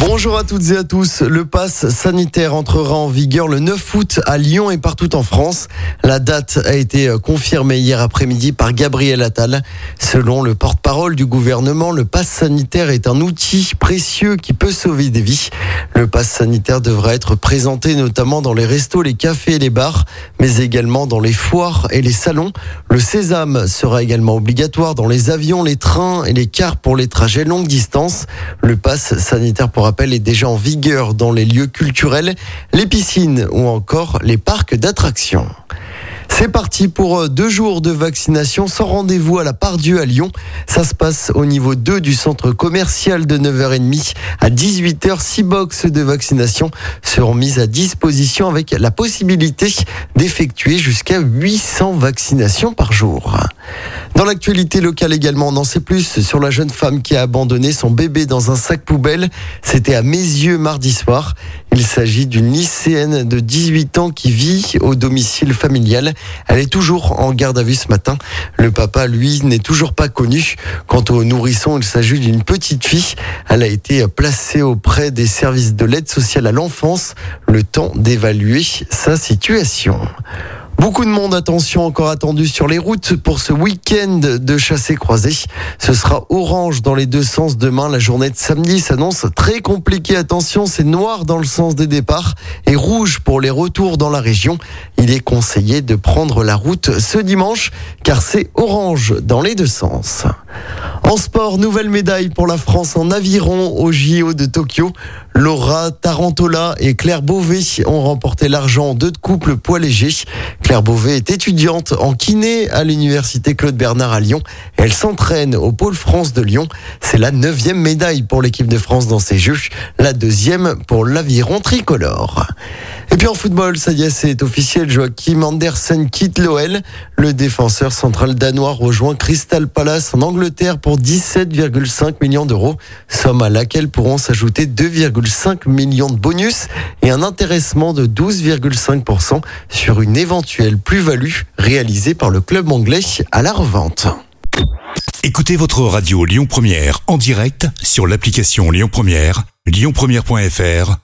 Bonjour à toutes et à tous. Le pass sanitaire entrera en vigueur le 9 août à Lyon et partout en France. La date a été confirmée hier après-midi par Gabriel Attal. Selon le porte-parole du gouvernement, le pass sanitaire est un outil précieux qui peut sauver des vies. Le pass sanitaire devra être présenté notamment dans les restos, les cafés et les bars, mais également dans les foires et les salons. Le sésame sera également obligatoire dans les avions, les trains et les cars pour les trajets longue distance. Le pass sanitaire pour rappel, est déjà en vigueur dans les lieux culturels, les piscines ou encore les parcs d'attractions. C'est parti pour euh, deux jours de vaccination sans rendez-vous à la Pardieu à Lyon. Ça se passe au niveau 2 du centre commercial de 9h30 à 18h. Six boxes de vaccination seront mises à disposition avec la possibilité d'effectuer jusqu'à 800 vaccinations par jour. Dans l'actualité locale également, on en sait plus sur la jeune femme qui a abandonné son bébé dans un sac poubelle. C'était à mes yeux mardi soir. Il s'agit d'une lycéenne de 18 ans qui vit au domicile familial. Elle est toujours en garde à vue ce matin. Le papa, lui, n'est toujours pas connu. Quant au nourrisson, il s'agit d'une petite fille. Elle a été placée auprès des services de l'aide sociale à l'enfance, le temps d'évaluer sa situation. Beaucoup de monde, attention, encore attendu sur les routes pour ce week-end de chassé croisé. Ce sera orange dans les deux sens demain. La journée de samedi s'annonce très compliquée. Attention, c'est noir dans le sens des départs et rouge pour les retours dans la région. Il est conseillé de prendre la route ce dimanche car c'est orange dans les deux sens. En sport, nouvelle médaille pour la France en aviron au JO de Tokyo. Laura Tarantola et Claire Beauvais ont remporté l'argent en deux de couple poids léger. Beauvais est étudiante en kiné à l'université Claude Bernard à Lyon. Elle s'entraîne au pôle France de Lyon. C'est la neuvième médaille pour l'équipe de France dans ces Jeux, la deuxième pour l'aviron tricolore. Et puis en football, ça y est, c'est officiel. Joachim Andersen quitte l'OL. Le défenseur central danois rejoint Crystal Palace en Angleterre pour 17,5 millions d'euros, somme à laquelle pourront s'ajouter 2,5 millions de bonus et un intéressement de 12,5% sur une éventuelle plus-value réalisée par le club anglais à la revente. Écoutez votre radio Lyon Première en direct sur l'application Lyon Première, lyonpremière.fr